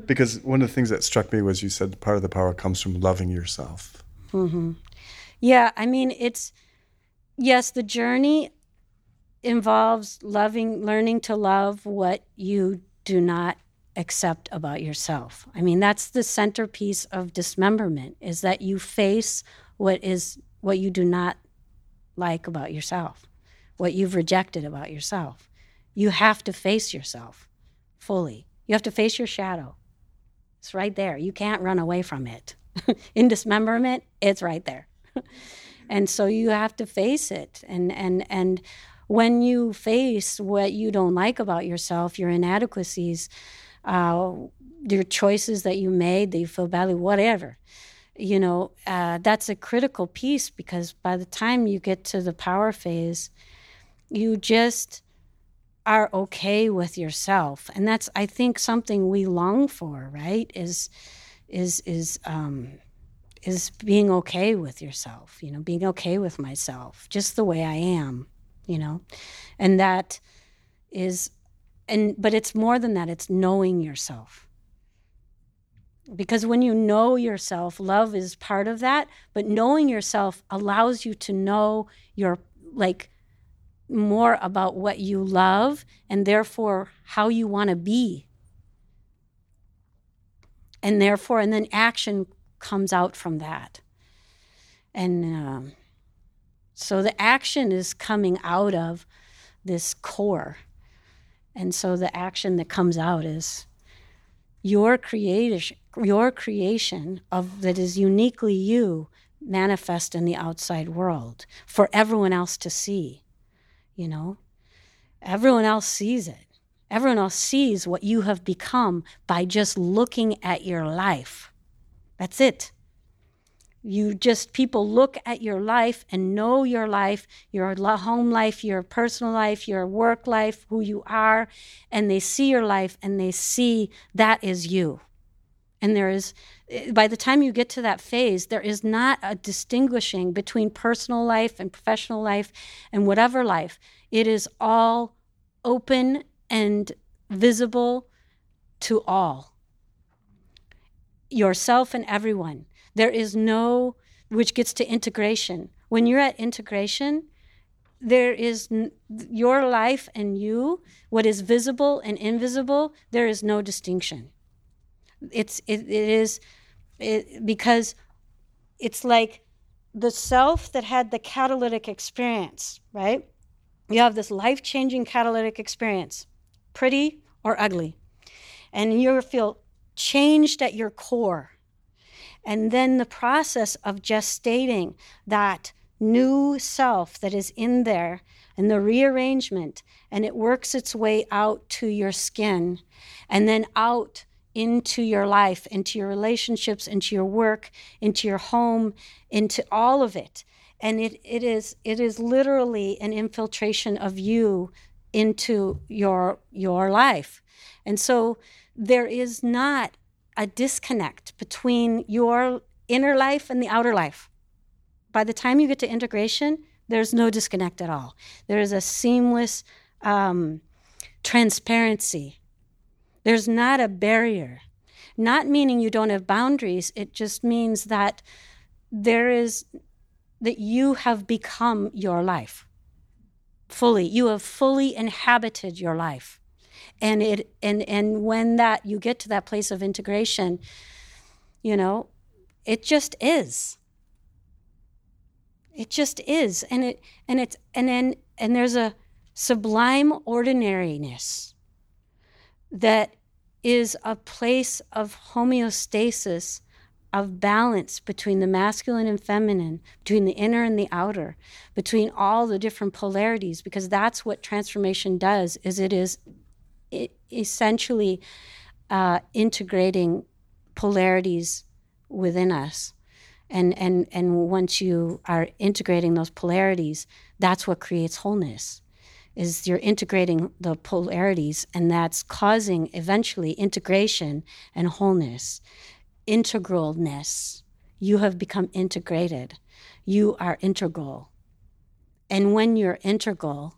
Because one of the things that struck me was you said part of the power comes from loving yourself. Mm-hmm. Yeah, I mean, it's, yes, the journey involves loving, learning to love what you do not accept about yourself. I mean, that's the centerpiece of dismemberment is that you face what is what you do not like about yourself, what you've rejected about yourself. You have to face yourself fully. You have to face your shadow. It's right there. You can't run away from it. In dismemberment, it's right there. and so you have to face it and and and when you face what you don't like about yourself, your inadequacies, uh, your choices that you made that you feel badly, whatever, you know, uh, that's a critical piece because by the time you get to the power phase, you just are okay with yourself, and that's I think something we long for, right? Is is is um, is being okay with yourself, you know, being okay with myself, just the way I am you know and that is and but it's more than that. It's knowing yourself. Because when you know yourself love is part of that but knowing yourself allows you to know your like more about what you love and therefore how you want to be. And therefore and then action comes out from that. And um, so the action is coming out of this core. And so the action that comes out is your creation your creation of that is uniquely you manifest in the outside world for everyone else to see. You know? Everyone else sees it. Everyone else sees what you have become by just looking at your life. That's it. You just, people look at your life and know your life, your home life, your personal life, your work life, who you are, and they see your life and they see that is you. And there is, eh, by the time you get to that phase, there is not a distinguishing between personal life and professional life and whatever life. It is all open and visible to all yourself and everyone. There is no, which gets to integration. When you're at integration, there is n- your life and you, what is visible and invisible, there is no distinction. It's, it, it is, it, because it's like the self that had the catalytic experience, right? You have this life changing catalytic experience, pretty or ugly. And you feel changed at your core. And then the process of gestating that new self that is in there and the rearrangement, and it works its way out to your skin and then out into your life, into your relationships, into your work, into your home, into all of it. And it, it is it is literally an infiltration of you into your your life. And so there is not a disconnect between your inner life and the outer life. By the time you get to integration, there's no disconnect at all. There is a seamless um, transparency. There's not a barrier. Not meaning you don't have boundaries, it just means that there is, that you have become your life fully. You have fully inhabited your life and it and and when that you get to that place of integration you know it just is. It just is. And it and it's and then and there's a sublime ordinariness that is a place of homeostasis of balance between the masculine and feminine, between the inner and the outer, between all the different polarities, because that's what transformation does, is it is essentially uh, integrating polarities within us. And, and, and once you are integrating those polarities, that's what creates wholeness is you're integrating the polarities and that's causing eventually integration and wholeness integralness. You have become integrated. You are integral. And when you're integral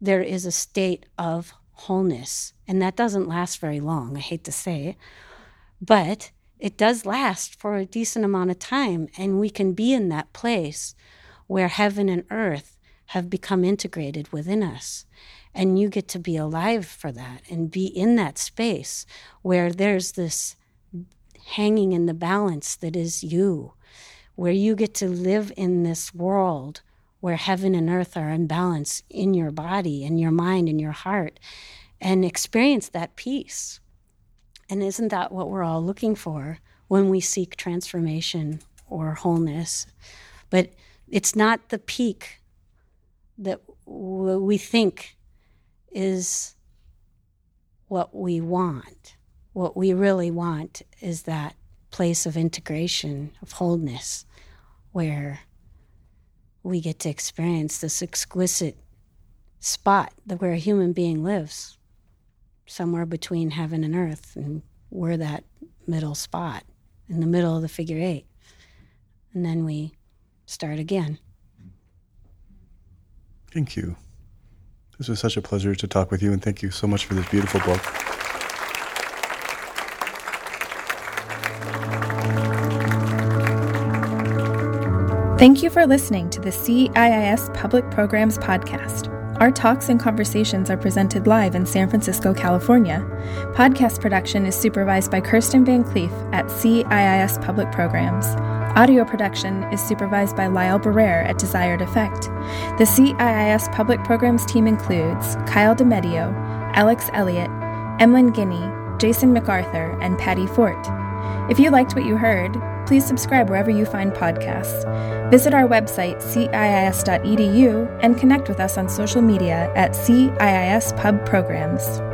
there is a state of wholeness. And that doesn't last very long, I hate to say it. But it does last for a decent amount of time. And we can be in that place where heaven and earth have become integrated within us. And you get to be alive for that and be in that space where there's this hanging in the balance that is you, where you get to live in this world where heaven and earth are in balance in your body, in your mind, in your heart, and experience that peace. And isn't that what we're all looking for when we seek transformation or wholeness? But it's not the peak that we think is what we want. What we really want is that place of integration, of wholeness, where we get to experience this exquisite spot where a human being lives, somewhere between heaven and earth, and we're that middle spot in the middle of the figure eight. And then we start again. Thank you. This was such a pleasure to talk with you, and thank you so much for this beautiful book. Thank you for listening to the CIIS Public Programs Podcast. Our talks and conversations are presented live in San Francisco, California. Podcast production is supervised by Kirsten Van Cleef at CIIS Public Programs. Audio production is supervised by Lyle Barrere at Desired Effect. The CIIS Public Programs team includes Kyle DeMedio, Alex Elliott, Emlyn Guinea, Jason MacArthur, and Patty Fort. If you liked what you heard, please subscribe wherever you find podcasts. Visit our website, ciis.edu, and connect with us on social media at CIIS Pub Programs.